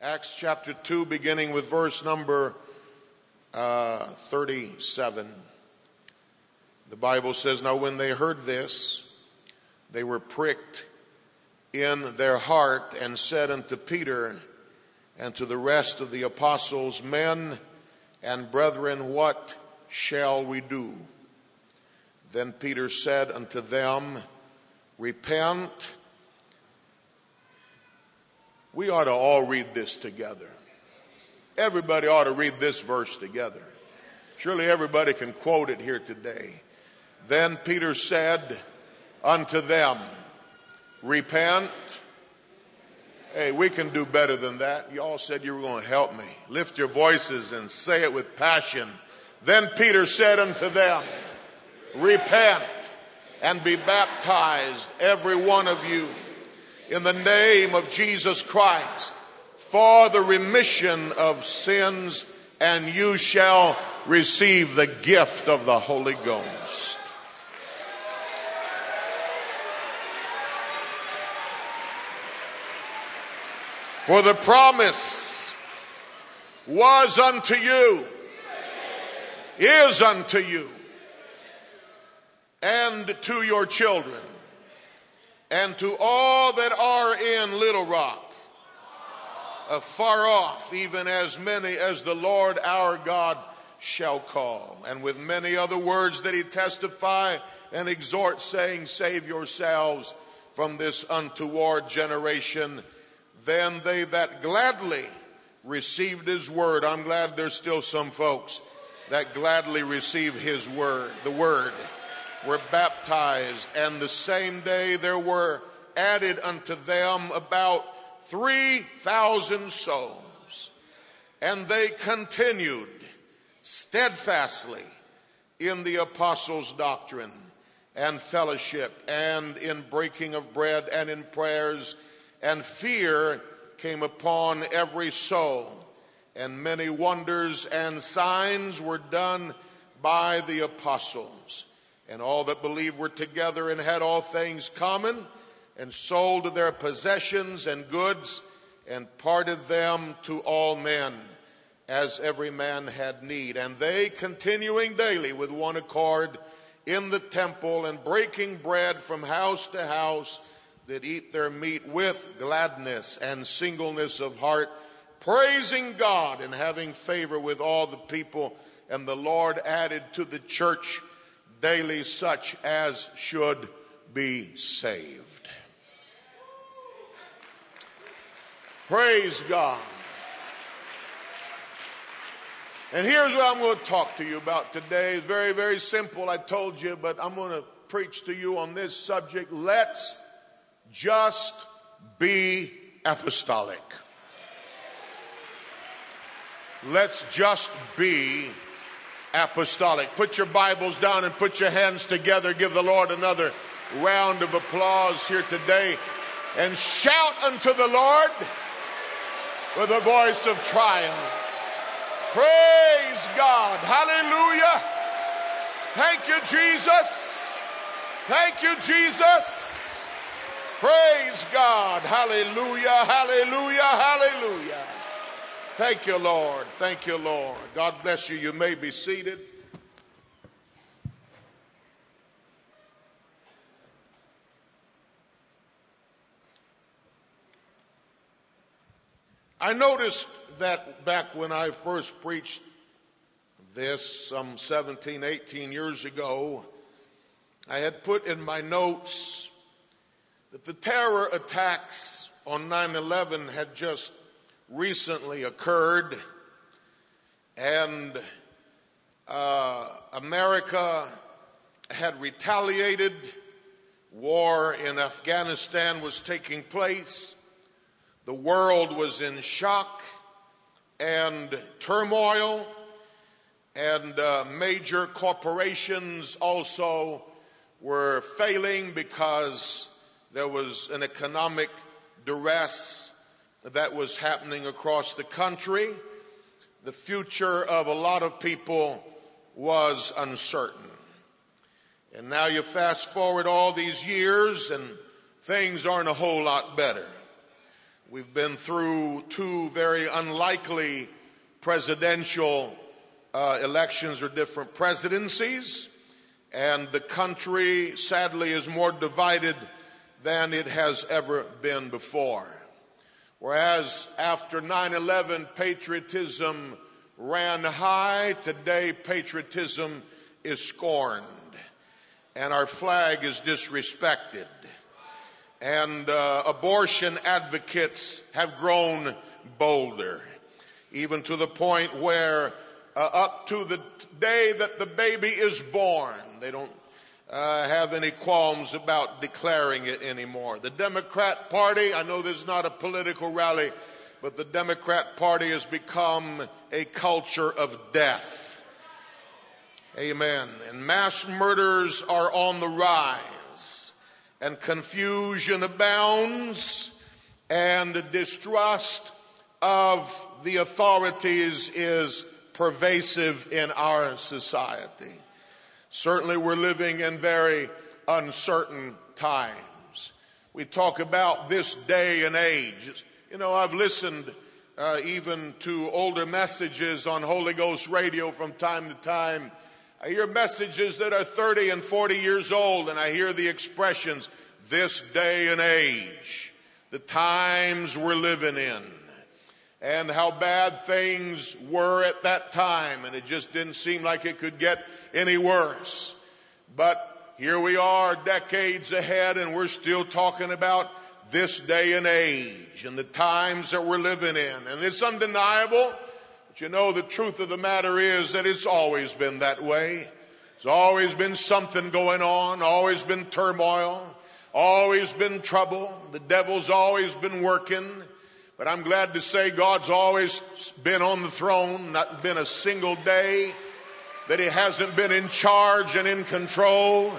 Acts chapter 2, beginning with verse number uh, 37. The Bible says, Now when they heard this, they were pricked in their heart and said unto Peter and to the rest of the apostles, Men and brethren, what shall we do? Then Peter said unto them, Repent. We ought to all read this together. Everybody ought to read this verse together. Surely everybody can quote it here today. Then Peter said unto them, Repent. Hey, we can do better than that. You all said you were going to help me. Lift your voices and say it with passion. Then Peter said unto them, Repent and be baptized, every one of you, in the name of Jesus Christ, for the remission of sins, and you shall receive the gift of the Holy Ghost. For the promise was unto you, is unto you, and to your children, and to all that are in Little Rock, afar off, even as many as the Lord our God shall call. And with many other words that he testify and exhort, saying, Save yourselves from this untoward generation. Then they that gladly received his word, I'm glad there's still some folks that gladly receive his word, the word, were baptized. And the same day there were added unto them about 3,000 souls. And they continued steadfastly in the apostles' doctrine and fellowship and in breaking of bread and in prayers and fear came upon every soul, and many wonders and signs were done by the apostles. And all that believed were together and had all things common, and sold their possessions and goods, and parted them to all men, as every man had need. And they, continuing daily with one accord in the temple, and breaking bread from house to house, that eat their meat with gladness and singleness of heart, praising God and having favor with all the people. And the Lord added to the church daily such as should be saved. Praise God. And here's what I'm going to talk to you about today. It's very, very simple, I told you, but I'm going to preach to you on this subject. Let's just be apostolic. Let's just be apostolic. Put your Bibles down and put your hands together. Give the Lord another round of applause here today and shout unto the Lord with a voice of triumph. Praise God. Hallelujah. Thank you, Jesus. Thank you, Jesus. Praise God. Hallelujah, hallelujah, hallelujah. Thank you, Lord. Thank you, Lord. God bless you. You may be seated. I noticed that back when I first preached this some 17, 18 years ago, I had put in my notes that the terror attacks on 9 11 had just recently occurred, and uh, America had retaliated. War in Afghanistan was taking place. The world was in shock and turmoil, and uh, major corporations also were failing because there was an economic duress that was happening across the country. The future of a lot of people was uncertain. And now you fast forward all these years and things aren't a whole lot better. We've been through two very unlikely presidential uh, elections or different presidencies, and the country sadly is more divided than it has ever been before. Whereas after 9 11, patriotism ran high, today patriotism is scorned, and our flag is disrespected. And uh, abortion advocates have grown bolder, even to the point where, uh, up to the day that the baby is born, they don't uh, have any qualms about declaring it anymore. The Democrat Party, I know this is not a political rally, but the Democrat Party has become a culture of death. Amen. And mass murders are on the rise, and confusion abounds, and distrust of the authorities is pervasive in our society. Certainly, we're living in very uncertain times. We talk about this day and age. You know, I've listened uh, even to older messages on Holy Ghost radio from time to time. I hear messages that are 30 and 40 years old, and I hear the expressions, this day and age, the times we're living in, and how bad things were at that time, and it just didn't seem like it could get any worse. But here we are, decades ahead, and we're still talking about this day and age and the times that we're living in. And it's undeniable. But you know, the truth of the matter is that it's always been that way. There's always been something going on, always been turmoil, always been trouble. The devil's always been working. But I'm glad to say God's always been on the throne, not been a single day that He hasn't been in charge and in control.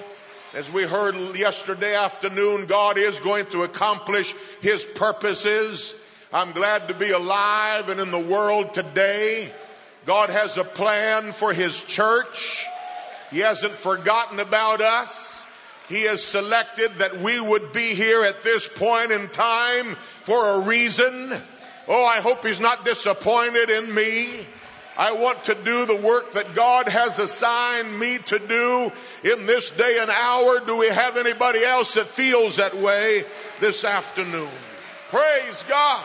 As we heard yesterday afternoon, God is going to accomplish His purposes. I'm glad to be alive and in the world today. God has a plan for His church. He hasn't forgotten about us. He has selected that we would be here at this point in time for a reason. Oh, I hope He's not disappointed in me. I want to do the work that God has assigned me to do in this day and hour. Do we have anybody else that feels that way this afternoon? Praise God.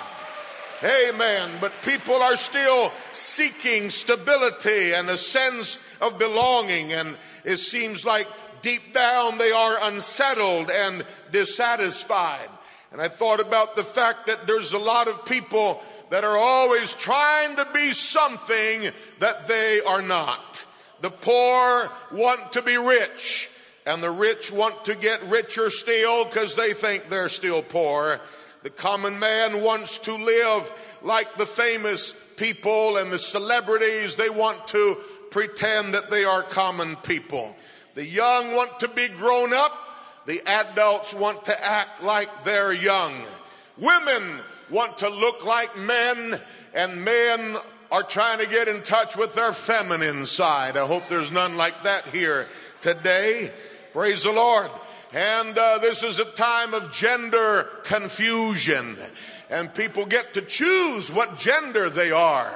Amen. But people are still seeking stability and a sense of belonging, and it seems like deep down they are unsettled and dissatisfied. And I thought about the fact that there's a lot of people that are always trying to be something that they are not. The poor want to be rich, and the rich want to get richer still because they think they're still poor. The common man wants to live like the famous people and the celebrities. They want to pretend that they are common people. The young want to be grown up. The adults want to act like they're young. Women want to look like men, and men are trying to get in touch with their feminine side. I hope there's none like that here today. Praise the Lord. And uh, this is a time of gender confusion, and people get to choose what gender they are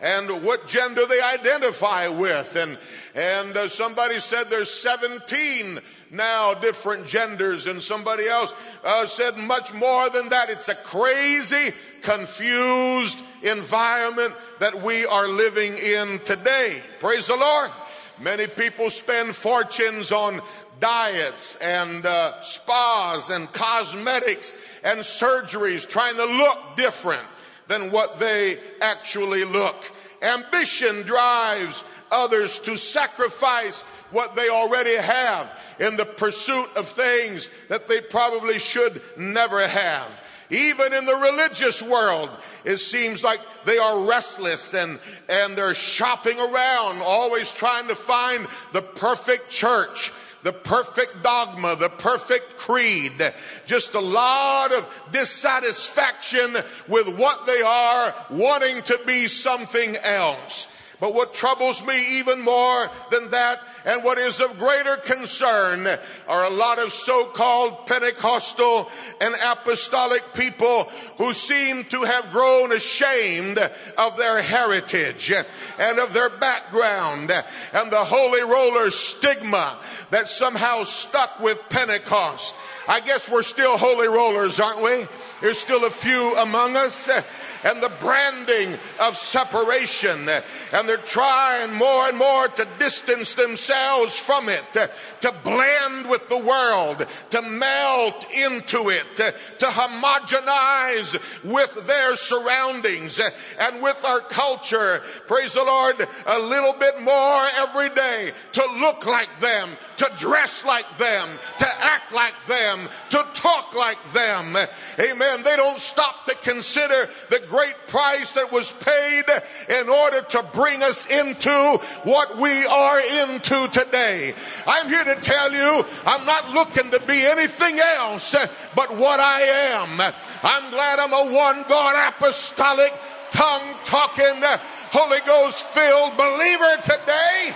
and what gender they identify with. And, and uh, somebody said there's 17 now different genders, and somebody else uh, said much more than that. It's a crazy, confused environment that we are living in today. Praise the Lord. Many people spend fortunes on diets and uh, spas and cosmetics and surgeries trying to look different than what they actually look. Ambition drives others to sacrifice what they already have in the pursuit of things that they probably should never have. Even in the religious world, it seems like they are restless and, and they're shopping around, always trying to find the perfect church, the perfect dogma, the perfect creed. Just a lot of dissatisfaction with what they are, wanting to be something else. But what troubles me even more than that, and what is of greater concern, are a lot of so called Pentecostal and apostolic people who seem to have grown ashamed of their heritage and of their background and the holy roller stigma that somehow stuck with Pentecost. I guess we're still holy rollers, aren't we? There's still a few among us eh, and the branding of separation. Eh, and they're trying more and more to distance themselves from it, to, to blend with the world, to melt into it, to homogenize with their surroundings and with our culture. Praise the Lord, a little bit more every day to look like them, to dress like them, to act like them, to talk like them. Amen. They don't stop to consider the great price that was paid in order to bring us into what we are into today. I'm here to tell you, I'm not looking to be anything else but what I am. I'm glad I'm a one God apostolic, tongue talking, Holy Ghost filled believer today.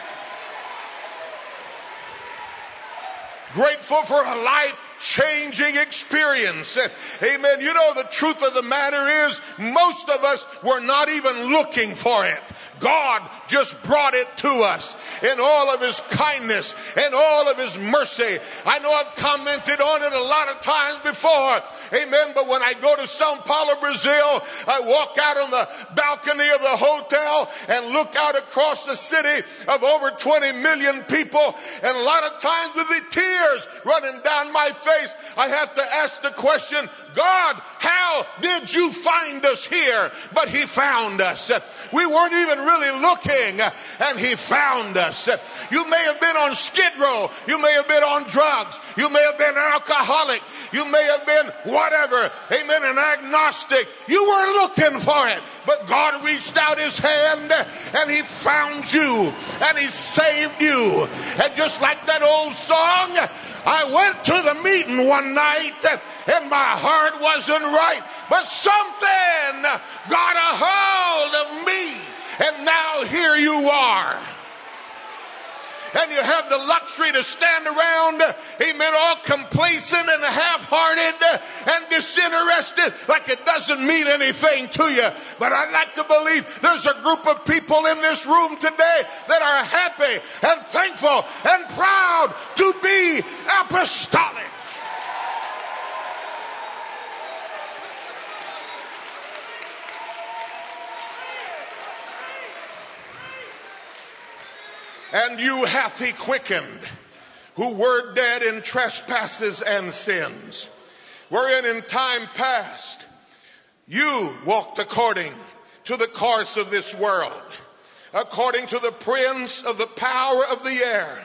Grateful for a life changing experience. Amen. You know, the truth of the matter is, most of us were not even looking for it. God just brought it to us in all of His kindness and all of His mercy. I know I've commented on it a lot of times before. Amen. But when I go to Sao Paulo, Brazil, I walk out on the balcony of the hotel and look out across the city of over 20 million people. And a lot of times with the tears running down my face, I have to ask the question, God, how did you find us here? But He found us. We weren't even really looking, and He found us. You may have been on skid row. You may have been on drugs. You may have been an alcoholic. You may have been whatever. Amen. An agnostic. You weren't looking for it, but God reached out His hand and He found you and He saved you. And just like that old song, I went to the meeting one night and my heart wasn't right, but something got a hold of me, and now here you are and you have the luxury to stand around, amen, all complacent and half hearted and disinterested, like it doesn't mean anything to you. But I'd like to believe there's a group of people in this room today that are happy and thankful and proud to be apostolic. And you hath he quickened, who were dead in trespasses and sins, wherein in time past you walked according to the course of this world, according to the prince of the power of the air,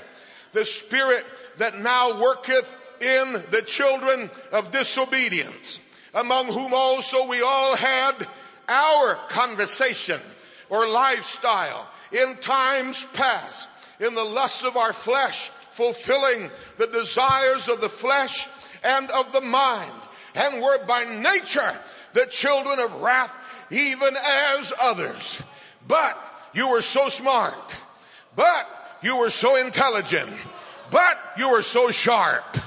the spirit that now worketh in the children of disobedience, among whom also we all had our conversation or lifestyle in times past in the lusts of our flesh, fulfilling the desires of the flesh and of the mind, and were by nature the children of wrath, even as others. But you were so smart, but you were so intelligent, but you were so sharp,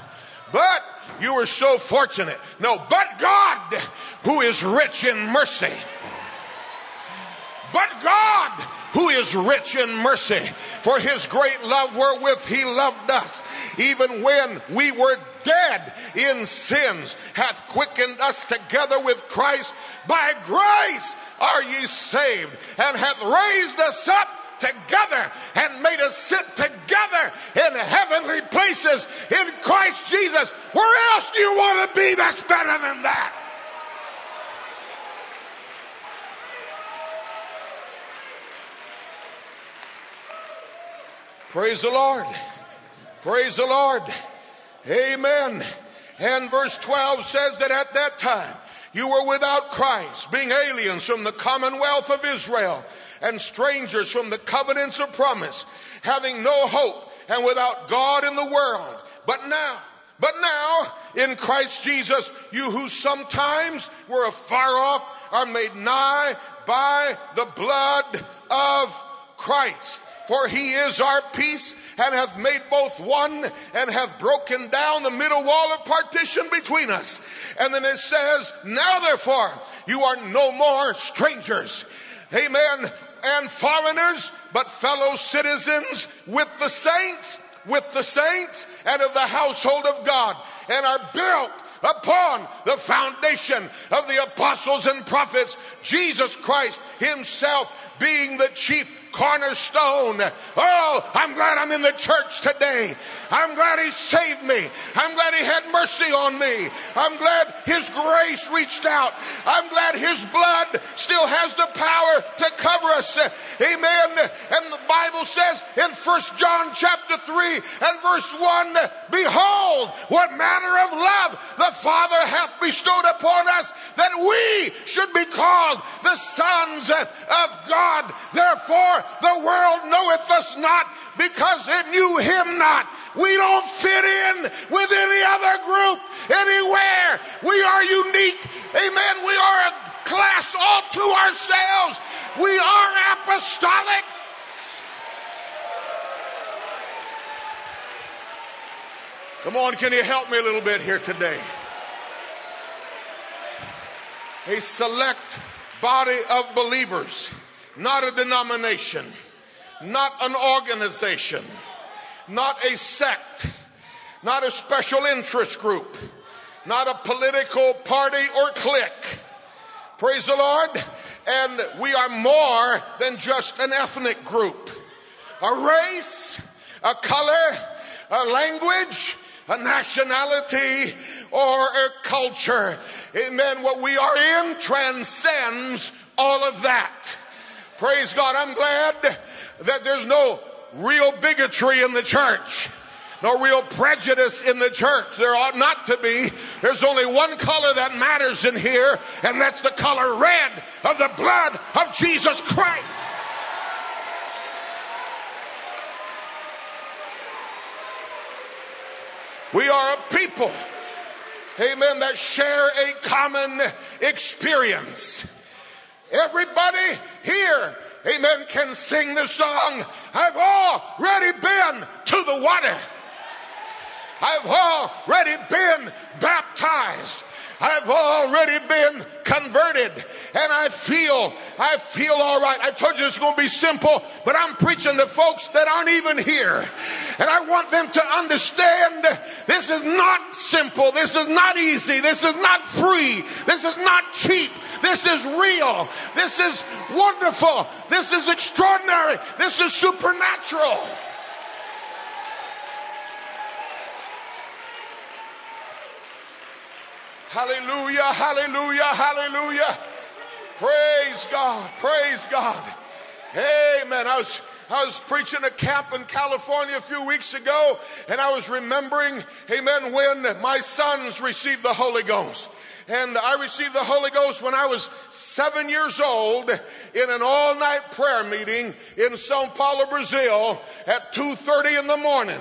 but you were so fortunate. No, but God, who is rich in mercy, but God, who is rich in mercy, for his great love wherewith he loved us, even when we were dead in sins, hath quickened us together with Christ. By grace are ye saved, and hath raised us up together and made us sit together in heavenly places in Christ Jesus. Where else do you want to be that's better than that? Praise the Lord. Praise the Lord. Amen. And verse 12 says that at that time you were without Christ, being aliens from the commonwealth of Israel and strangers from the covenants of promise, having no hope and without God in the world. But now, but now, in Christ Jesus, you who sometimes were afar off are made nigh by the blood of Christ. For he is our peace and hath made both one and hath broken down the middle wall of partition between us. And then it says, Now therefore, you are no more strangers. Amen. And foreigners, but fellow citizens with the saints, with the saints and of the household of God, and are built upon the foundation of the apostles and prophets, Jesus Christ Himself being the chief cornerstone. Oh, I'm glad I'm in the church today. I'm glad He saved me. I'm glad He had mercy on me. I'm glad His grace reached out. I'm glad His blood still has the power to cover us. Amen. And the Bible says in First John chapter 3 and verse 1 Behold, what manner of love the Father hath bestowed upon us that we should be called the sons of God. Therefore, the world knoweth us not because it knew him not. We don't fit in with any other group anywhere. We are unique. Amen. We are a class all to ourselves. We are apostolic. Come on, can you help me a little bit here today? A select body of believers not a denomination, not an organization, not a sect, not a special interest group, not a political party or clique. Praise the Lord. And we are more than just an ethnic group, a race, a color, a language, a nationality, or a culture. Amen. What we are in transcends all of that. Praise God. I'm glad that there's no real bigotry in the church. No real prejudice in the church. There ought not to be. There's only one color that matters in here, and that's the color red of the blood of Jesus Christ. We are a people, amen, that share a common experience. Everybody here, amen, can sing the song. I've already been to the water. I've already been baptized. I've already been converted and I feel, I feel all right. I told you it's going to be simple, but I'm preaching to folks that aren't even here. And I want them to understand this is not simple. This is not easy. This is not free. This is not cheap. This is real. This is wonderful. This is extraordinary. This is supernatural. Hallelujah, hallelujah, hallelujah. Praise God, praise God. Amen. I was I was preaching a camp in California a few weeks ago, and I was remembering, amen, when my sons received the Holy Ghost. And I received the Holy Ghost when I was seven years old in an all-night prayer meeting in Sao Paulo, Brazil at 2.30 in the morning.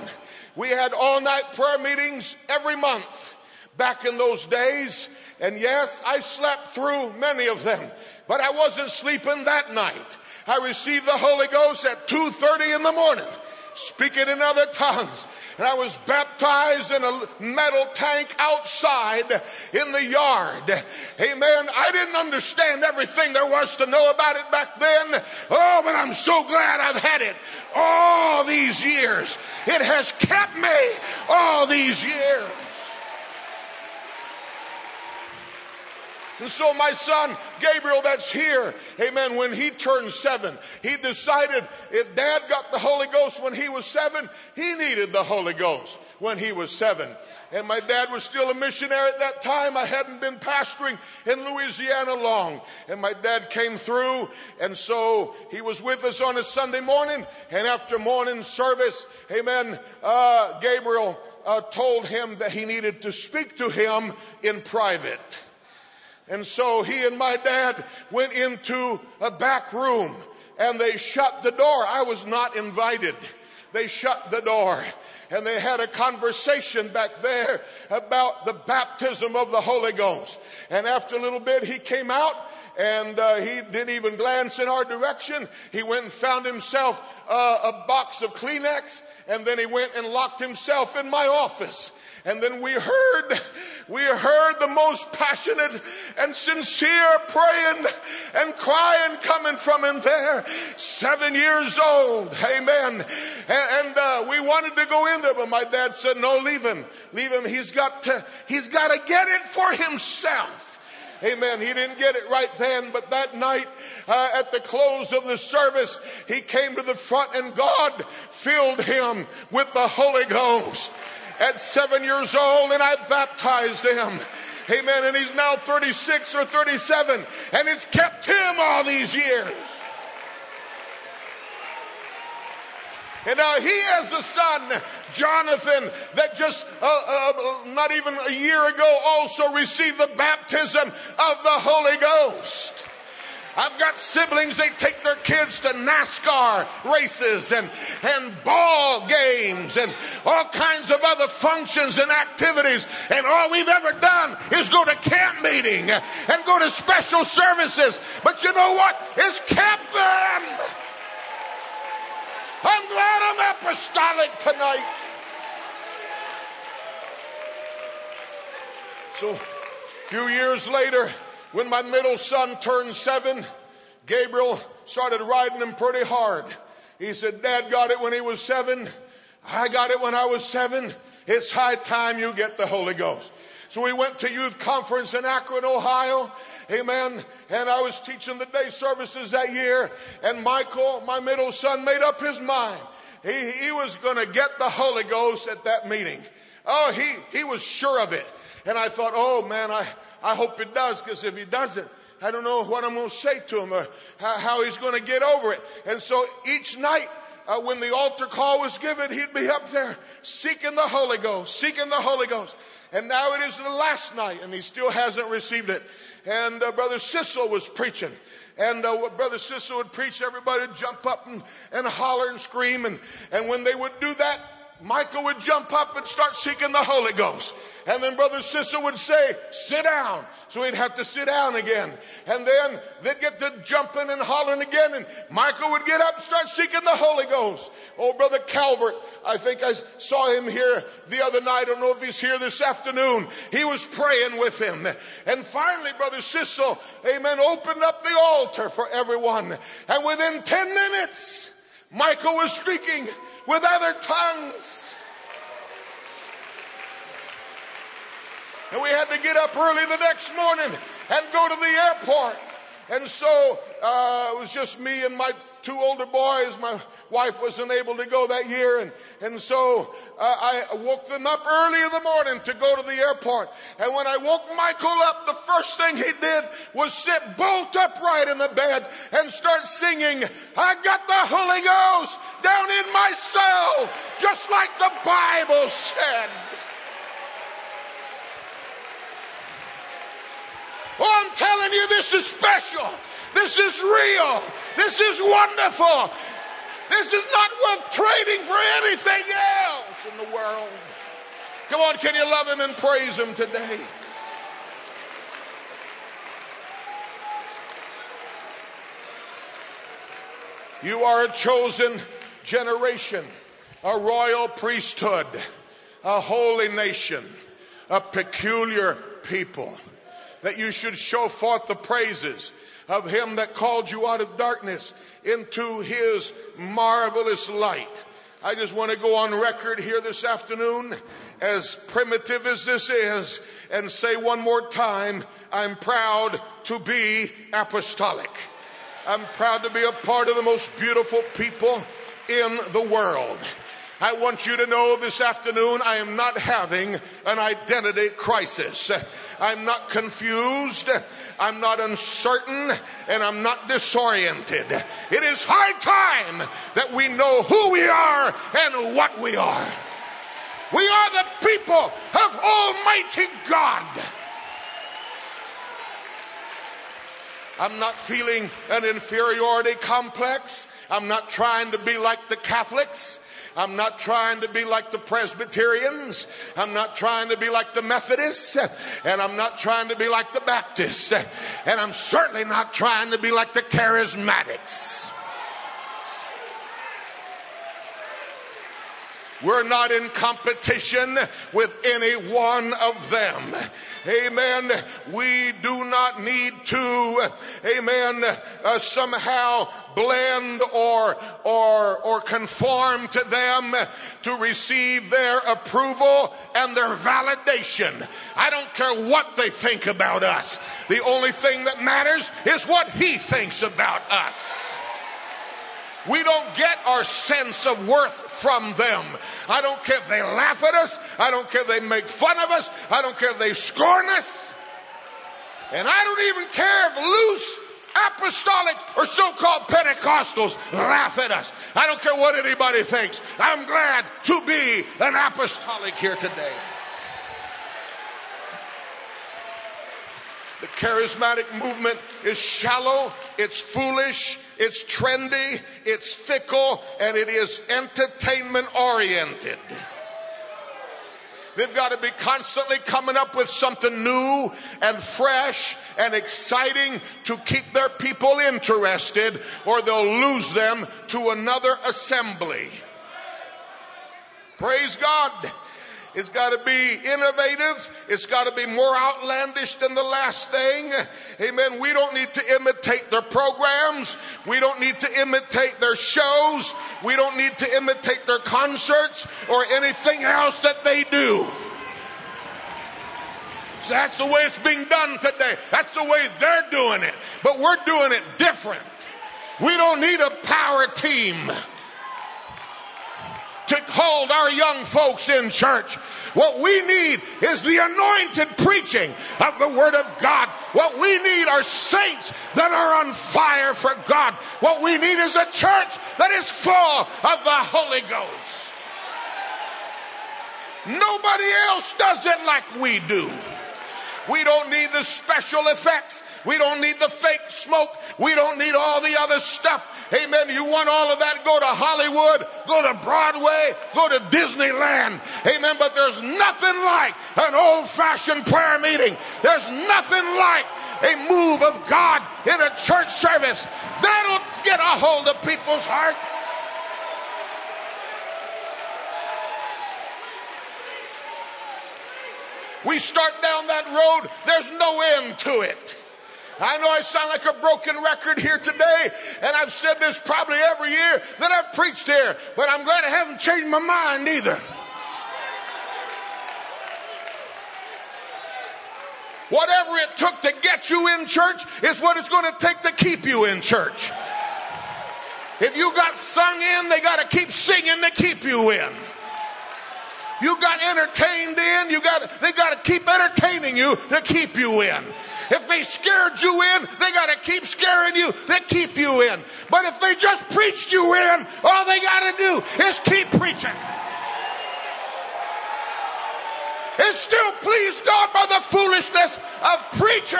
We had all-night prayer meetings every month back in those days. And yes, I slept through many of them, but I wasn't sleeping that night. I received the Holy Ghost at 2:30 in the morning, speaking in other tongues. And I was baptized in a metal tank outside in the yard. Amen. I didn't understand everything there was to know about it back then. Oh, but I'm so glad I've had it all these years. It has kept me all these years. And so my son Gabriel, that's here, amen, when he turned seven, he decided if dad got the Holy Ghost when he was seven, he needed the Holy Ghost when he was seven. And my dad was still a missionary at that time. I hadn't been pastoring in Louisiana long. And my dad came through, and so he was with us on a Sunday morning. And after morning service, amen, uh, Gabriel uh, told him that he needed to speak to him in private. And so he and my dad went into a back room and they shut the door. I was not invited. They shut the door and they had a conversation back there about the baptism of the Holy Ghost. And after a little bit, he came out and uh, he didn't even glance in our direction. He went and found himself uh, a box of Kleenex, and then he went and locked himself in my office. And then we heard, we heard the most passionate and sincere praying and crying coming from in there. Seven years old. Amen. And, and uh, we wanted to go in there, but my dad said, no, leave him. Leave him. He's got to, he's got to get it for himself. Amen. He didn't get it right then, but that night uh, at the close of the service, he came to the front and God filled him with the Holy Ghost at seven years old and I baptized him. Amen. And he's now 36 or 37 and it's kept him all these years. And now he has a son, Jonathan, that just uh, uh, not even a year ago also received the baptism of the Holy Ghost. I've got siblings, they take their kids to NASCAR races and, and ball games and all kinds of other functions and activities. And all we've ever done is go to camp meeting and go to special services. But you know what? It's kept them. I'm glad I'm apostolic tonight. So, a few years later, when my middle son turned seven, Gabriel started riding him pretty hard. He said, Dad got it when he was seven. I got it when I was seven. It's high time you get the Holy Ghost. So we went to youth conference in Akron, Ohio. Amen. And I was teaching the day services that year. And Michael, my middle son, made up his mind. He, he was going to get the Holy Ghost at that meeting. Oh, he, he was sure of it. And I thought, oh man, I, I hope it does, because if he doesn't, I don't know what I'm going to say to him or how, he's going to get over it. And so each night, uh, when the altar call was given, he'd be up there seeking the Holy Ghost, seeking the Holy Ghost. And now it is the last night, and he still hasn't received it. And uh, Brother Sissel was preaching. And uh, Brother Sissel would preach, everybody would jump up and, and holler and scream. And, and when they would do that, Michael would jump up and start seeking the Holy Ghost. And then Brother Sissel would say, sit down. So he'd have to sit down again. And then they'd get to jumping and hollering again. And Michael would get up and start seeking the Holy Ghost. Oh, Brother Calvert, I think I saw him here the other night. I don't know if he's here this afternoon. He was praying with him. And finally, Brother Sissel, amen, opened up the altar for everyone. And within 10 minutes, Michael was speaking with other tongues. And we had to get up early the next morning and go to the airport. And so uh, it was just me and my two older boys. My wife wasn't able to go that year. And, and so uh, I woke them up early in the morning to go to the airport. And when I woke Michael up, the first thing he did was sit bolt upright in the bed and start singing, I got the Holy Ghost down in my soul, just like the Bible said. Oh, I'm telling you, this is special. This is real. This is wonderful. This is not worth trading for anything else in the world. Come on, can you love him and praise him today? You are a chosen generation, a royal priesthood, a holy nation, a peculiar people, that you should show forth the praises of him that called you out of darkness into his marvelous light. I just want to go on record here this afternoon, as primitive as this is, and say one more time I'm proud to be apostolic. I'm proud to be a part of the most beautiful people in the world. I want you to know this afternoon I am not having an identity crisis. I'm not confused. I'm not uncertain and I'm not disoriented. It is high time that we know who we are and what we are. We are the people of Almighty God. I'm not feeling an inferiority complex. I'm not trying to be like the Catholics. I'm not trying to be like the Presbyterians. I'm not trying to be like the Methodists. And I'm not trying to be like the Baptists. And I'm certainly not trying to be like the Charismatics. We're not in competition with any one of them. Amen. We do not need to, amen, uh, somehow blend or, or, or conform to them to receive their approval and their validation. I don't care what they think about us. The only thing that matters is what he thinks about us. We don't get our sense of worth from them. I don't care if they laugh at us. I don't care if they make fun of us. I don't care if they scorn us. And I don't even care if loose apostolic or so called Pentecostals laugh at us. I don't care what anybody thinks. I'm glad to be an apostolic here today. The charismatic movement is shallow, it's foolish, it's trendy, it's fickle, and it is entertainment oriented. They've got to be constantly coming up with something new and fresh and exciting to keep their people interested, or they'll lose them to another assembly. Praise God. It's got to be innovative. It's got to be more outlandish than the last thing. Amen. We don't need to imitate their programs. We don't need to imitate their shows. We don't need to imitate their concerts or anything else that they do. So that's the way it's being done today. That's the way they're doing it. But we're doing it different. We don't need a power team to hold our young folks in church. What we need is the anointed preaching of the Word of God. What we need are saints that are on fire for God. What we need is a church that is full of the Holy Ghost. Nobody else does it like we do. We don't need the special effects. We don't need the fake smoke. We don't need all the other stuff. Amen. You want all of that? Go to Hollywood, go to Broadway, go to Disneyland. Amen. But there's nothing like an old fashioned prayer meeting. There's nothing like a move of God in a church service. That'll get a hold of people's hearts. We start down that road, there's no end to it. I know I sound like a broken record here today, and I've said this probably every year that I've preached here, but I'm glad I haven't changed my mind either. Whatever it took to get you in church is what it's going to take to keep you in church. If you got sung in, they got to keep singing to keep you in. If you got entertained in, you got they got to keep entertaining you to keep you in. If they scared you in, they got to keep scaring you to keep you in. But if they just preached you in, all they got to do is keep preaching. It still pleased God by the foolishness of preaching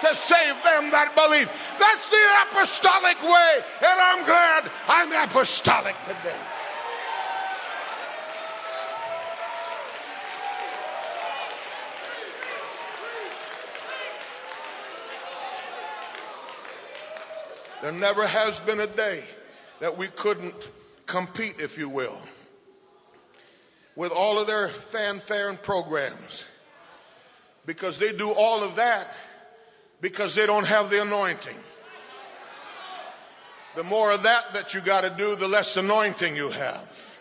to save them that believe. That's the apostolic way, and I'm glad I'm apostolic today. There never has been a day that we couldn't compete, if you will, with all of their fanfare and programs. Because they do all of that because they don't have the anointing. The more of that that you got to do, the less anointing you have.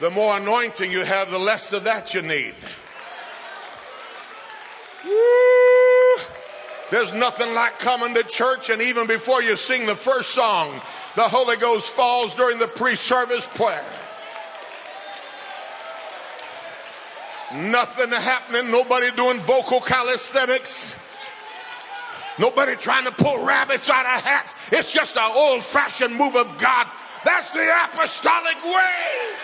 The more anointing you have, the less of that you need. There's nothing like coming to church, and even before you sing the first song, the Holy Ghost falls during the pre service prayer. Nothing happening, nobody doing vocal calisthenics. Nobody trying to pull rabbits out of hats. It's just an old fashioned move of God. That's the apostolic way.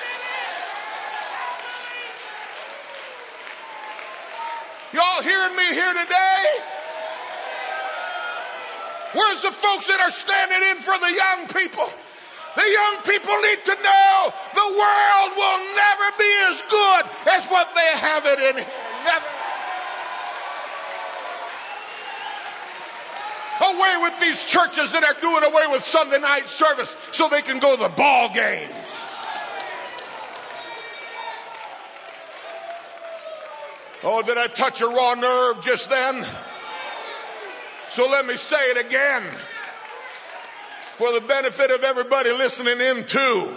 Y'all hearing me here today? Where's the folks that are standing in for the young people? The young people need to know the world will never be as good as what they have it in here. Never. Away with these churches that are doing away with Sunday night service so they can go to the ball games. Oh, did I touch a raw nerve just then? So let me say it again for the benefit of everybody listening in too.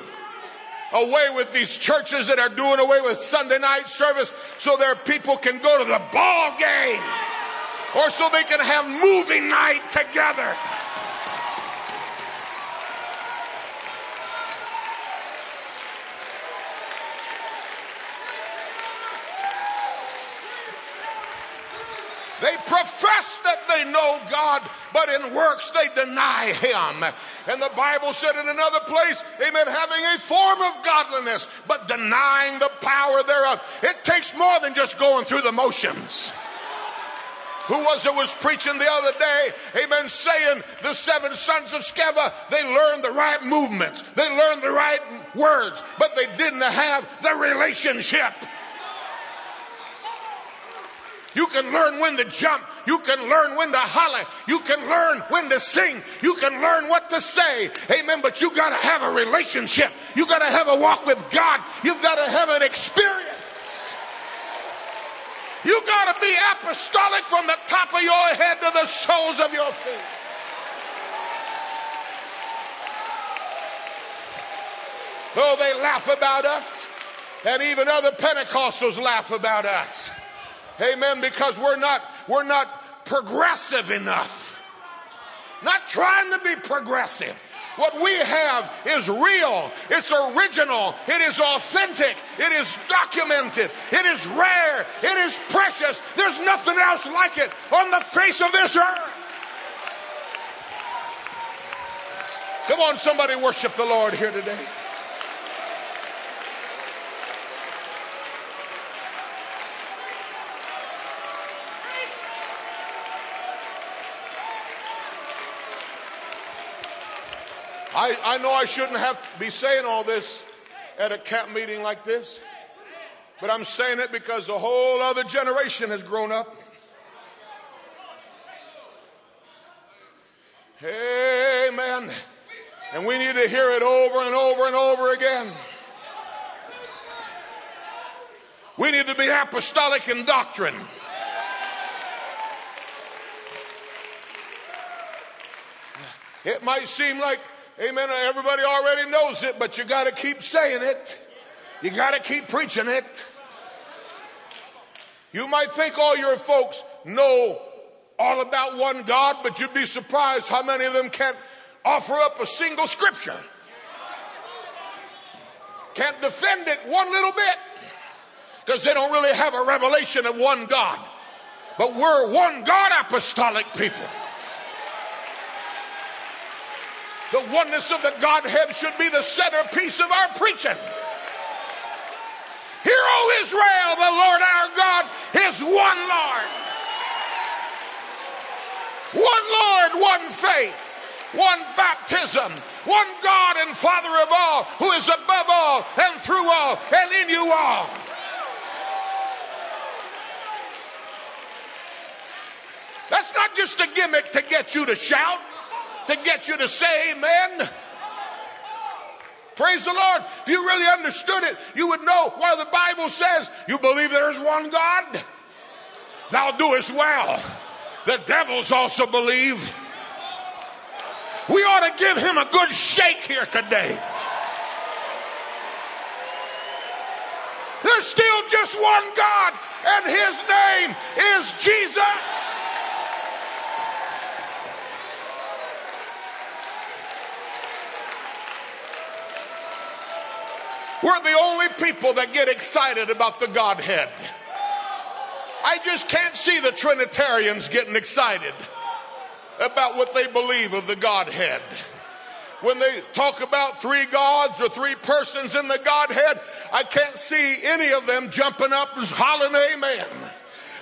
Away with these churches that are doing away with Sunday night service so their people can go to the ball game or so they can have movie night together. They profess that they know God, but in works they deny Him. And the Bible said in another place, Amen, having a form of godliness, but denying the power thereof. It takes more than just going through the motions. Who was it was preaching the other day? Amen. Saying the seven sons of Sceva, they learned the right movements, they learned the right words, but they didn't have the relationship. You can learn when to jump. You can learn when to holler. You can learn when to sing. You can learn what to say. Amen. But you got to have a relationship. You got to have a walk with God. You've got to have an experience. You got to be apostolic from the top of your head to the soles of your feet. Oh, they laugh about us, and even other Pentecostals laugh about us. Amen. Because we're not, we're not progressive enough. Not trying to be progressive. What we have is real, it's original, it is authentic, it is documented, it is rare, it is precious. There's nothing else like it on the face of this earth. Come on, somebody worship the Lord here today. I, I know I shouldn't have to be saying all this at a camp meeting like this, but I'm saying it because a whole other generation has grown up. Amen. And we need to hear it over and over and over again. We need to be apostolic in doctrine. It might seem like Amen. Everybody already knows it, but you got to keep saying it. You got to keep preaching it. You might think all your folks know all about one God, but you'd be surprised how many of them can't offer up a single scripture. Can't defend it one little bit because they don't really have a revelation of one God. But we're one God apostolic people. The oneness of the Godhead should be the centerpiece of our preaching. Hear, O Israel, the Lord our God is one Lord. One Lord, one faith, one baptism, one God and Father of all, who is above all and through all and in you all. That's not just a gimmick to get you to shout to get you to say amen. Praise the Lord. If you really understood it, you would know why the Bible says, You believe there is one God? Thou doest well. The devils also believe. We ought to give him a good shake here today. There's still just one God, and his name is Jesus. We're the only people that get excited about the Godhead. I just can't see the Trinitarians getting excited about what they believe of the Godhead. When they talk about three gods or three persons in the Godhead, I can't see any of them jumping up and hollering amen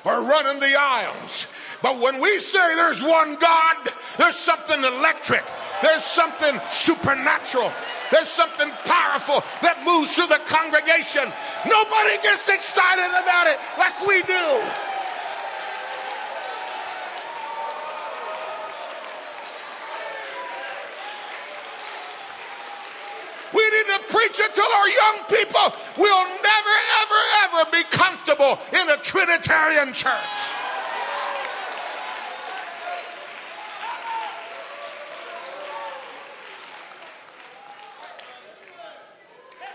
or running the aisles. But when we say there's one God, there's something electric, there's something supernatural, there's something powerful that moves through the congregation. Nobody gets excited about it like we do. We need to preach it to our young people. We'll never, ever, ever be comfortable in a Trinitarian church.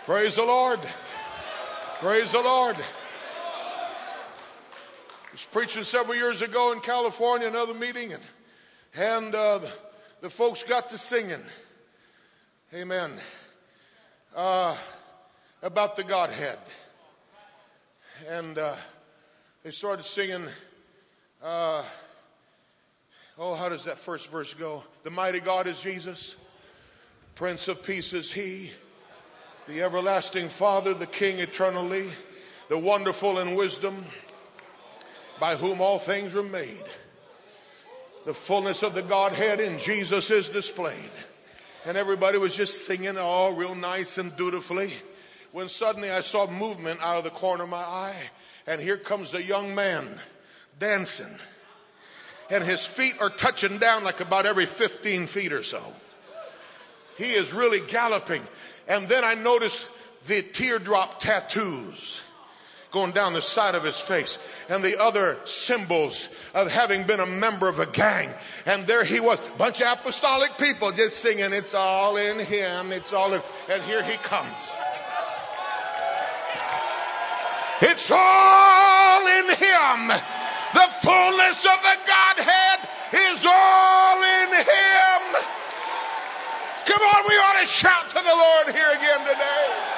Praise the Lord. Praise the Lord. I was preaching several years ago in California, another meeting, and, and uh, the, the folks got to singing. Amen. Uh, about the Godhead. And uh, they started singing, uh, oh, how does that first verse go? The mighty God is Jesus, the Prince of Peace is He the everlasting Father, the King eternally, the wonderful in wisdom, by whom all things were made. The fullness of the Godhead in Jesus is displayed. And everybody was just singing all real nice and dutifully. When suddenly I saw movement out of the corner of my eye, and here comes a young man dancing. And his feet are touching down like about every 15 feet or so. He is really galloping. And then I noticed the teardrop tattoos going down the side of his face and the other symbols of having been a member of a gang. And there he was, bunch of apostolic people just singing, It's all in him, it's all in, and here he comes. It's all in him. The fullness of the Godhead is all in him. Come on, we ought to shout to the Lord here again today.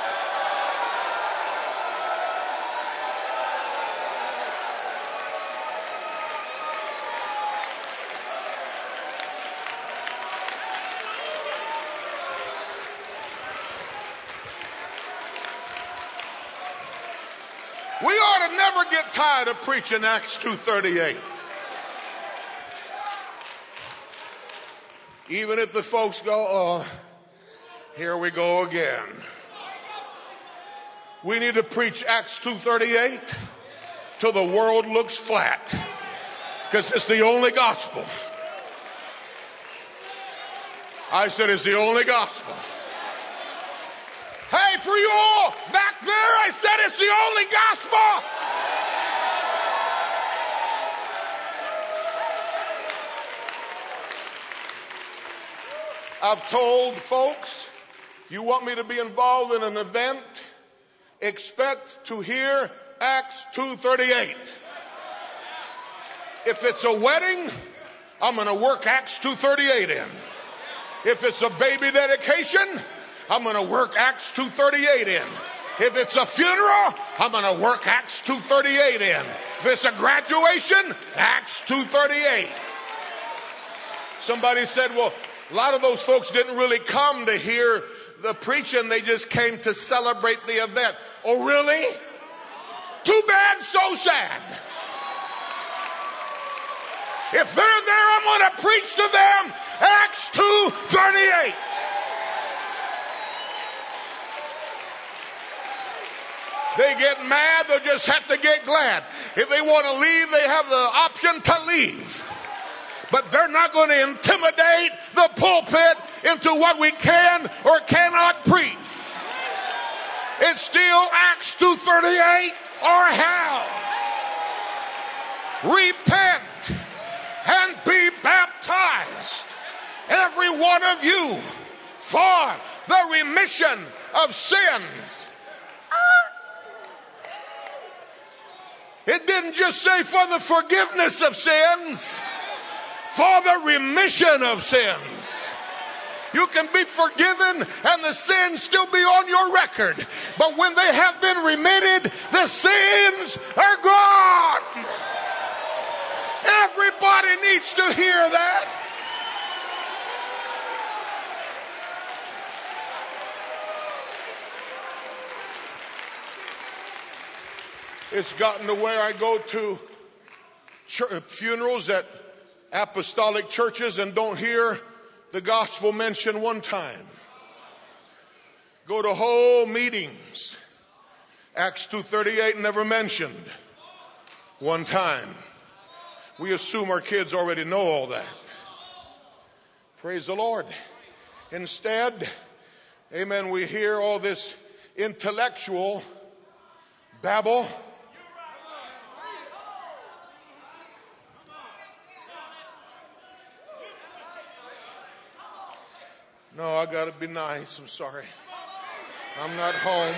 We ought to never get tired of preaching Acts 238. Even if the folks go, oh, here we go again. We need to preach Acts 2:38 till the world looks flat. Because it's the only gospel. I said it's the only gospel. Hey, for you all back there, I said it's the only gospel. I've told folks, if you want me to be involved in an event, expect to hear Acts 2:38. If it's a wedding, I'm going to work Acts 2:38 in. If it's a baby dedication, I'm going to work Acts 2:38 in. If it's a funeral, I'm going to work Acts 2:38 in. If it's a graduation, Acts 2:38. Somebody said, "Well, a lot of those folks didn't really come to hear the preaching, they just came to celebrate the event. Oh, really? Too bad, so sad. If they're there, I'm going to preach to them Acts 2 They get mad, they'll just have to get glad. If they want to leave, they have the option to leave but they're not going to intimidate the pulpit into what we can or cannot preach. It's still Acts 2:38 or hell. Repent and be baptized, every one of you, for the remission of sins. It didn't just say for the forgiveness of sins for the remission of sins. You can be forgiven and the sins still be on your record. But when they have been remitted, the sins are gone. Everybody needs to hear that. It's gotten to where I go to funerals at apostolic churches and don't hear the gospel mentioned one time. Go to whole meetings. Acts 2:38 never mentioned one time. We assume our kids already know all that. Praise the Lord. Instead, amen, we hear all this intellectual babble. No, I got to be nice. I'm sorry. I'm not home.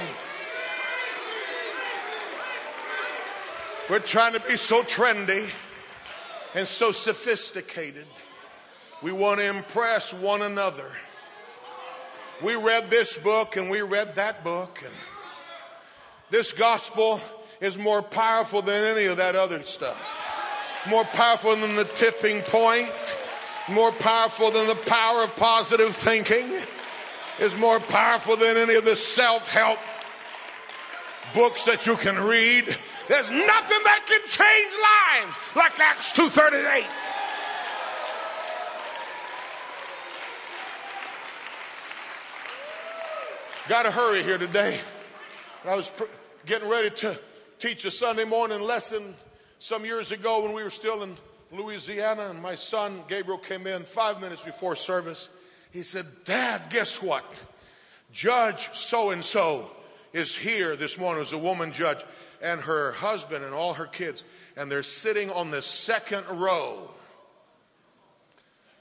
We're trying to be so trendy and so sophisticated. We want to impress one another. We read this book and we read that book, and this gospel is more powerful than any of that other stuff. More powerful than the tipping point, more powerful than the power of positive thinking, is more powerful than any of the self help books that you can read. There's nothing that can change lives like Acts 238. Got to hurry here today. I was pr- getting ready to teach a Sunday morning lesson some years ago when we were still in Louisiana, and my son Gabriel came in five minutes before service. He said, Dad, guess what? Judge so and so is here this morning. It was a woman judge and her husband and all her kids, and they're sitting on the second row.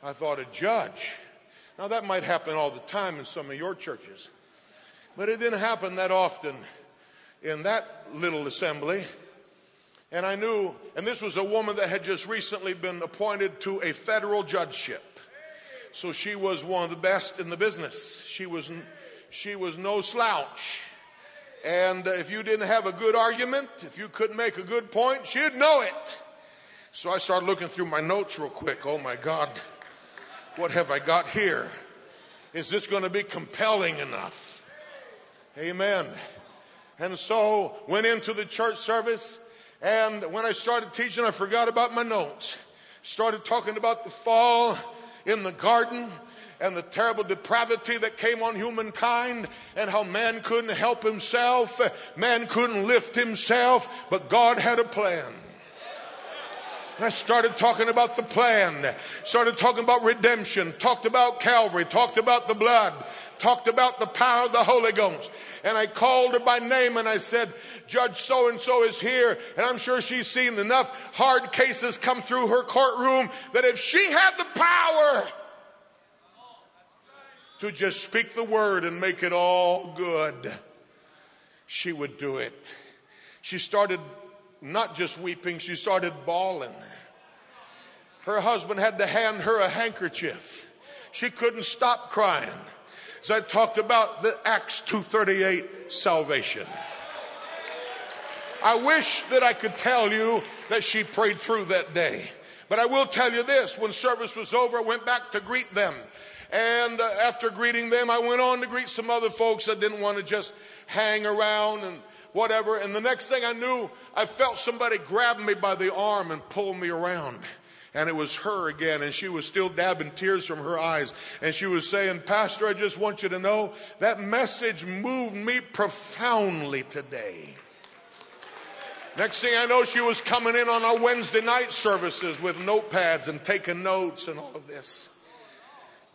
I thought, a judge. Now, that might happen all the time in some of your churches, but it didn't happen that often in that little assembly. And I knew, and this was a woman that had just recently been appointed to a federal judgeship. So she was one of the best in the business. She was, she was no slouch. And uh, if you didn't have a good argument, if you couldn't make a good point, she'd know it. So I started looking through my notes real quick. Oh my God, what have I got here? Is this going to be compelling enough? Amen. And so went into the church service, and when I started teaching, I forgot about my notes. Started talking about the fall in the garden and the terrible depravity that came on humankind and how man couldn't help himself, man couldn't lift himself, but God had a plan. And I started talking about the plan, started talking about redemption, talked about Calvary, talked about the blood, talked about the power of the Holy Ghost. And I called her by name and I said, Judge so and so is here. And I'm sure she's seen enough hard cases come through her courtroom that if she had the power, to just speak the word and make it all good, she would do it. She started not just weeping, she started bawling. Her husband had to hand her a handkerchief. She couldn't stop crying. So I talked about the Acts 238 salvation. I wish that I could tell you that she prayed through that day. But I will tell you this when service was over, I went back to greet them. And uh, after greeting them, I went on to greet some other folks that didn't want to just hang around and whatever. And the next thing I knew, I felt somebody grab me by the arm and pull me around. And it was her again, and she was still dabbing tears from her eyes. And she was saying, Pastor, I just want you to know that message moved me profoundly today. Next thing I know, she was coming in on our Wednesday night services with notepads and taking notes and all of this.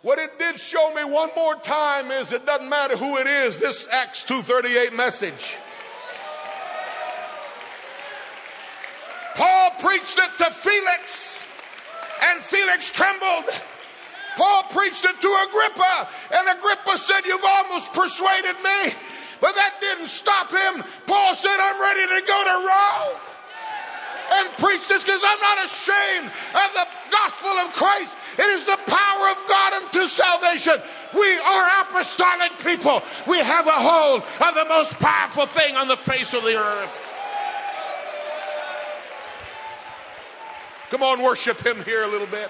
What it did show me one more time is it doesn't matter who it is, this Acts 238 message. Paul preached it to Felix, and Felix trembled. Paul preached it to Agrippa, and Agrippa said, You've almost persuaded me. But that didn't stop him. Paul said, I'm ready to go to Rome and preach this because I'm not ashamed of the gospel of Christ. It is the power of God unto salvation. We are apostolic people. We have a hold of the most powerful thing on the face of the earth. Come on, worship him here a little bit.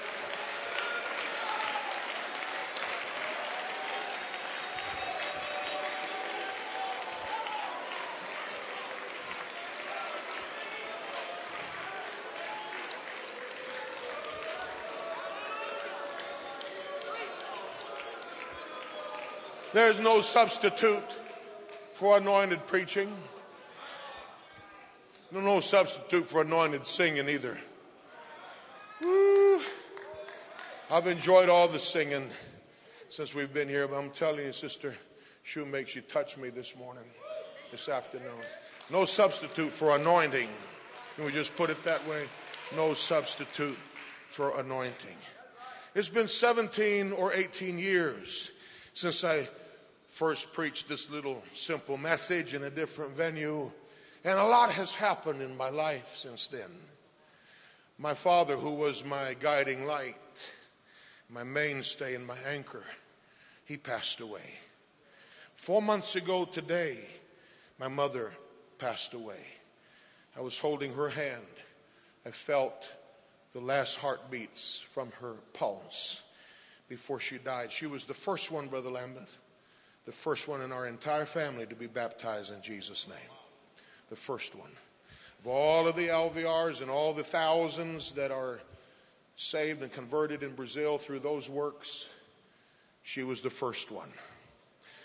There's no substitute for anointed preaching. No, no substitute for anointed singing either. I've enjoyed all the singing since we've been here, but I'm telling you, Sister Shoe makes you touch me this morning, this afternoon. No substitute for anointing. Can we just put it that way? No substitute for anointing. It's been 17 or 18 years since I first preached this little simple message in a different venue, and a lot has happened in my life since then. My father, who was my guiding light, my mainstay and my anchor, he passed away. Four months ago today, my mother passed away. I was holding her hand. I felt the last heartbeats from her pulse before she died. She was the first one, Brother Lambeth, the first one in our entire family to be baptized in Jesus' name. The first one. Of all of the Alvears and all the thousands that are saved and converted in Brazil through those works, she was the first one.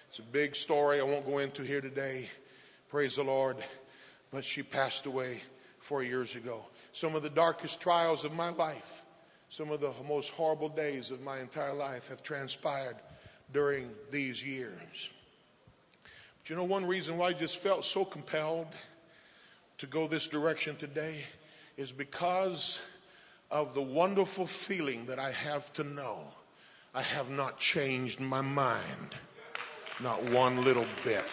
It's a big story I won't go into here today. Praise the Lord. But she passed away four years ago. Some of the darkest trials of my life, some of the most horrible days of my entire life have transpired during these years. But you know, one reason why I just felt so compelled to go this direction today is because of the wonderful feeling that I have to know I have not changed my mind, not one little bit.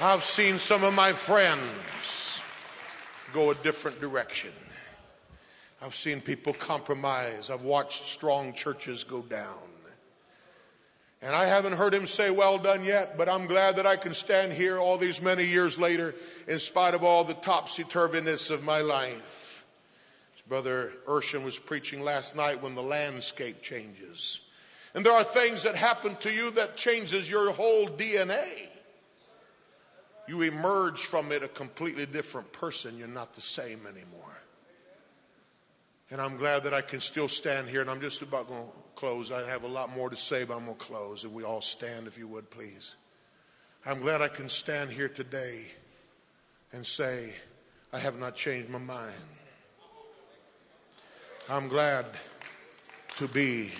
I've seen some of my friends go a different direction. I've seen people compromise. I've watched strong churches go down. And I haven't heard him say, Well done yet, but I'm glad that I can stand here all these many years later in spite of all the topsy turviness of my life. As Brother Urshan was preaching last night when the landscape changes. And there are things that happen to you that changes your whole DNA. You emerge from it a completely different person. You're not the same anymore. And I'm glad that I can still stand here, and I'm just about going close. I have a lot more to say, but I'm going to close. If we all stand, if you would, please. I'm glad I can stand here today and say, I have not changed my mind. I'm glad to be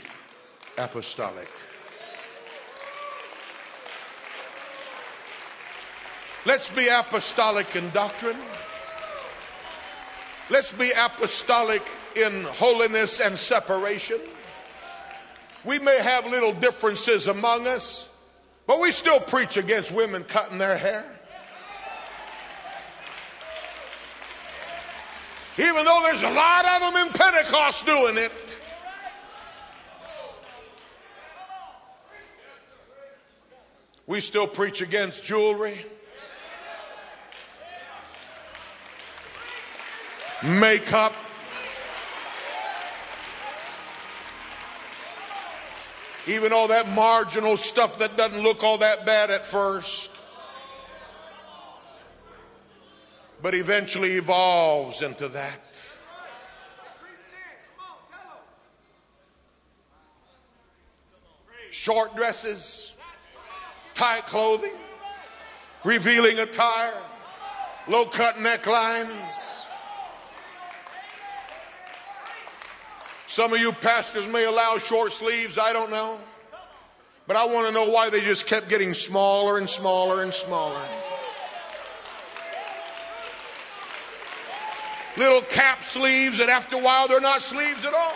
apostolic. Let's be apostolic in doctrine. Let's be apostolic in holiness and separation. We may have little differences among us, but we still preach against women cutting their hair. Even though there's a lot of them in Pentecost doing it. We still preach against jewelry. Makeup. Even all that marginal stuff that doesn't look all that bad at first, but eventually evolves into that. Short dresses, tight clothing, revealing attire, low cut necklines. Some of you pastors may allow short sleeves, I don't know. But I want to know why they just kept getting smaller and smaller and smaller. Little cap sleeves and after a while they're not sleeves at all.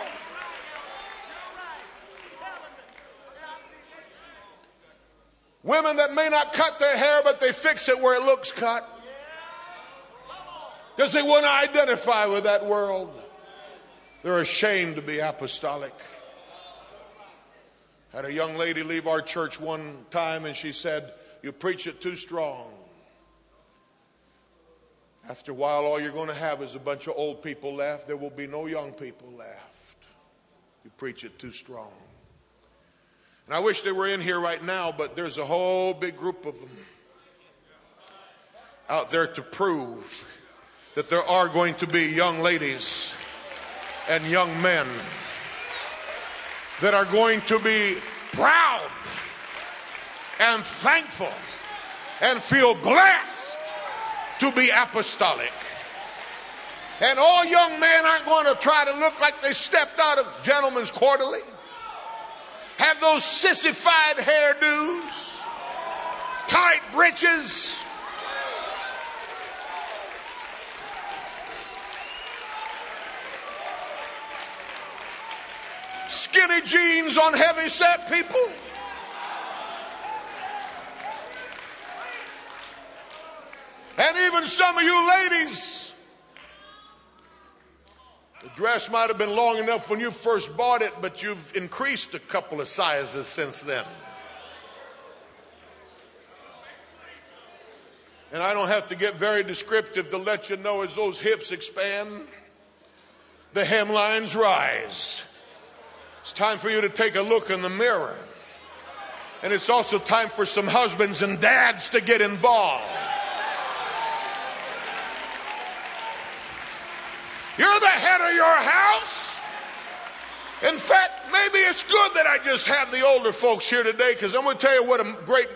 Women that may not cut their hair, but they fix it where it looks cut. Because they want to identify with that world. They're ashamed to be apostolic. Had a young lady leave our church one time and she said, You preach it too strong. After a while, all you're going to have is a bunch of old people left. There will be no young people left. You preach it too strong. And I wish they were in here right now, but there's a whole big group of them out there to prove that there are going to be young ladies and young men that are going to be proud and thankful and feel blessed to be apostolic. And all young men aren't going to try to look like they stepped out of gentlemen's quarterly, have those sissified hairdos, tight breeches. Skinny jeans on heavy set people. And even some of you ladies, the dress might have been long enough when you first bought it, but you've increased a couple of sizes since then. And I don't have to get very descriptive to let you know as those hips expand, the hemlines rise. It's time for you to take a look in the mirror. And it's also time for some husbands and dads to get involved. You're the head of your house. In fact, maybe it's good that I just have the older folks here today because I'm going to tell you what a great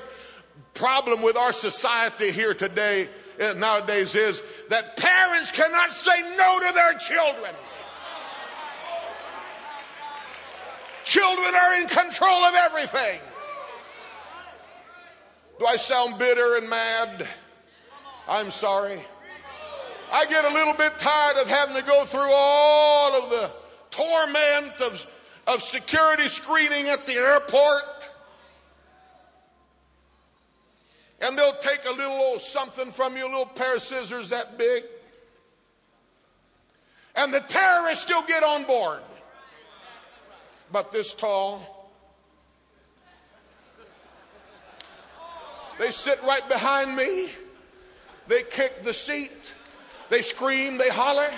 problem with our society here today uh, nowadays is that parents cannot say no to their children. Children are in control of everything. Do I sound bitter and mad? I'm sorry. I get a little bit tired of having to go through all of the torment of, of security screening at the airport. And they'll take a little old something from you, a little pair of scissors that big. And the terrorists still get on board. But this tall. They sit right behind me. They kick the seat. They scream, they holler,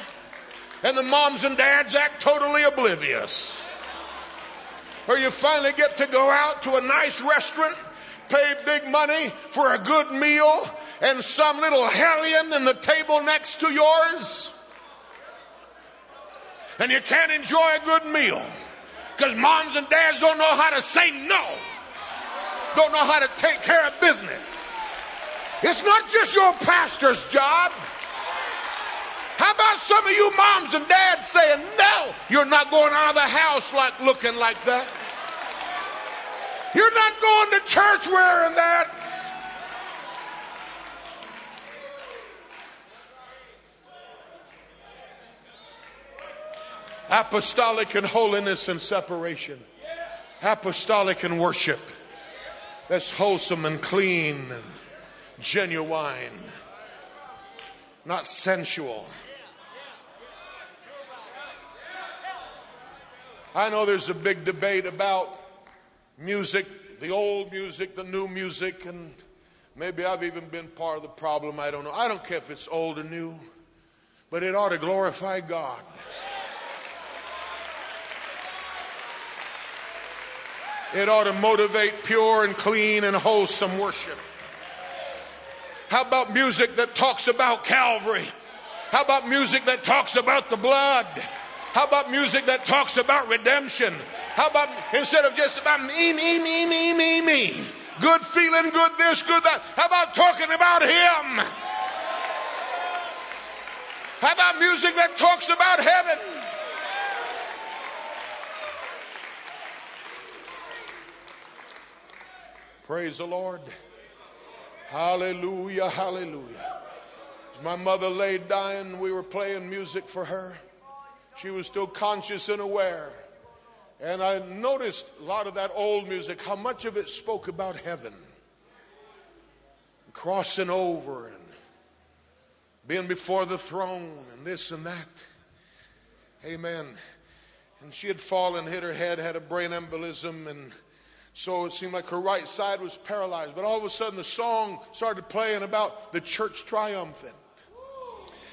and the moms and dads act totally oblivious. Or you finally get to go out to a nice restaurant, pay big money for a good meal, and some little hellion in the table next to yours. And you can't enjoy a good meal because moms and dads don't know how to say no, don't know how to take care of business. It's not just your pastor's job. How about some of you moms and dads saying, no, you're not going out of the house like looking like that? You're not going to church wearing that. Apostolic in holiness and separation. Apostolic in worship. That's wholesome and clean and genuine, not sensual. I know there's a big debate about music, the old music, the new music, and maybe I've even been part of the problem. I don't know. I don't care if it's old or new, but it ought to glorify God. It ought to motivate pure and clean and wholesome worship. How about music that talks about Calvary? How about music that talks about the blood? How about music that talks about redemption? How about instead of just about me, me, me, me, me, me, good feeling, good this, good that? How about talking about Him? How about music that talks about heaven? Praise the Lord. Hallelujah, hallelujah. As my mother lay dying, we were playing music for her. She was still conscious and aware. And I noticed a lot of that old music, how much of it spoke about heaven, crossing over and being before the throne and this and that. Amen. And she had fallen, hit her head, had a brain embolism, and so it seemed like her right side was paralyzed. But all of a sudden, the song started playing about the church triumphant.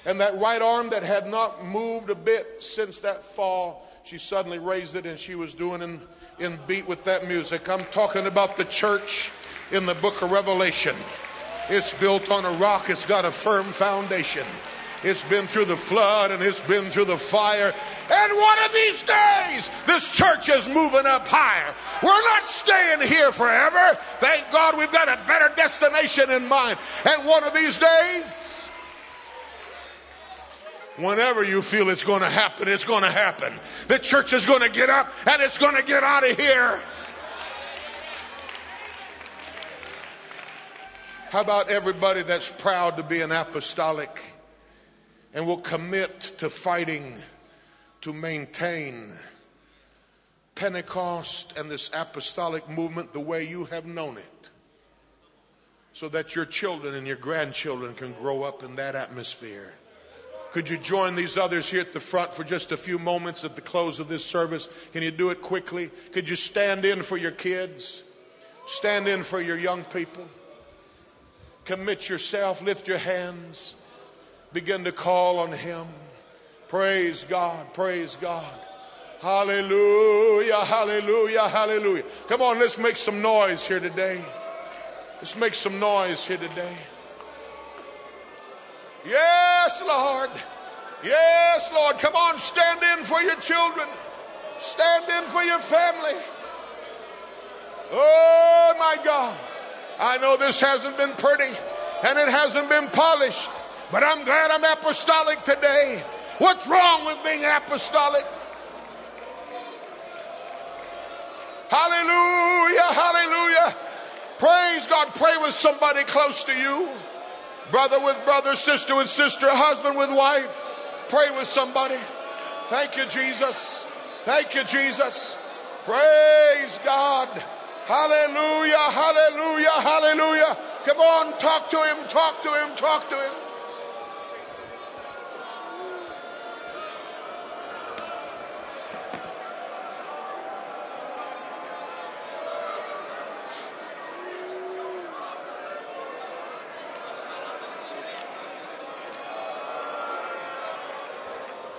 And that right arm that had not moved a bit since that fall, she suddenly raised it and she was doing in, in beat with that music. I'm talking about the church in the book of Revelation. It's built on a rock, it's got a firm foundation. It's been through the flood, and it's been through the fire. And one of these days, this church is moving up higher. We're not staying here forever. Thank God we've got a better destination in mind. And one of these days, whenever you feel it's going to happen, it's going to happen. The church is going to get up and it's going to get out of here. How about everybody that's proud to be an apostolic and will commit to fighting to maintain Pentecost and this apostolic movement the way you have known it so that your children and your grandchildren can grow up in that atmosphere? Could you join these others here at the front for just a few moments at the close of this service? Can you do it quickly? Could you stand in for your kids? Stand in for your young people? Commit yourself, lift your hands, begin to call on Him. Praise God, praise God. Hallelujah, hallelujah, hallelujah. Come on, let's make some noise here today. Let's make some noise here today. Yes, Lord. Yes, Lord. Come on, stand in for your children, stand in for your family. Oh, my God. I know this hasn't been pretty and it hasn't been polished, but I'm glad I'm apostolic today. What's wrong with being apostolic? Hallelujah, hallelujah. Praise God. Pray with somebody close to you. Brother with brother, sister with sister, husband with wife. Pray with somebody. Thank you, Jesus. Thank you, Jesus. Praise God. Hallelujah, hallelujah, hallelujah. Come on, talk to him, talk to him, talk to him.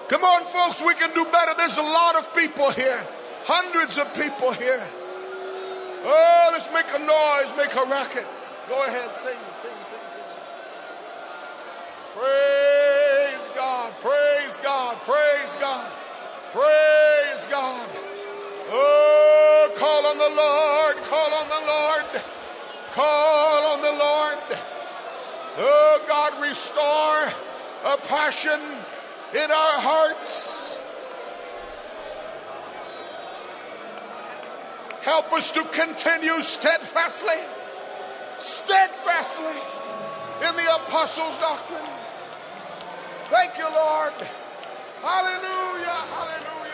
Come on, folks, we can do better. There's a lot of people here, hundreds of people here. Oh, let's make a noise, make a racket. Go ahead, sing, sing, sing, sing. Praise God, praise God, praise God, praise God. Oh, call on the Lord, call on the Lord, call on the Lord. Oh, God, restore a passion in our hearts. Help us to continue steadfastly, steadfastly in the apostles' doctrine. Thank you, Lord. Hallelujah, hallelujah.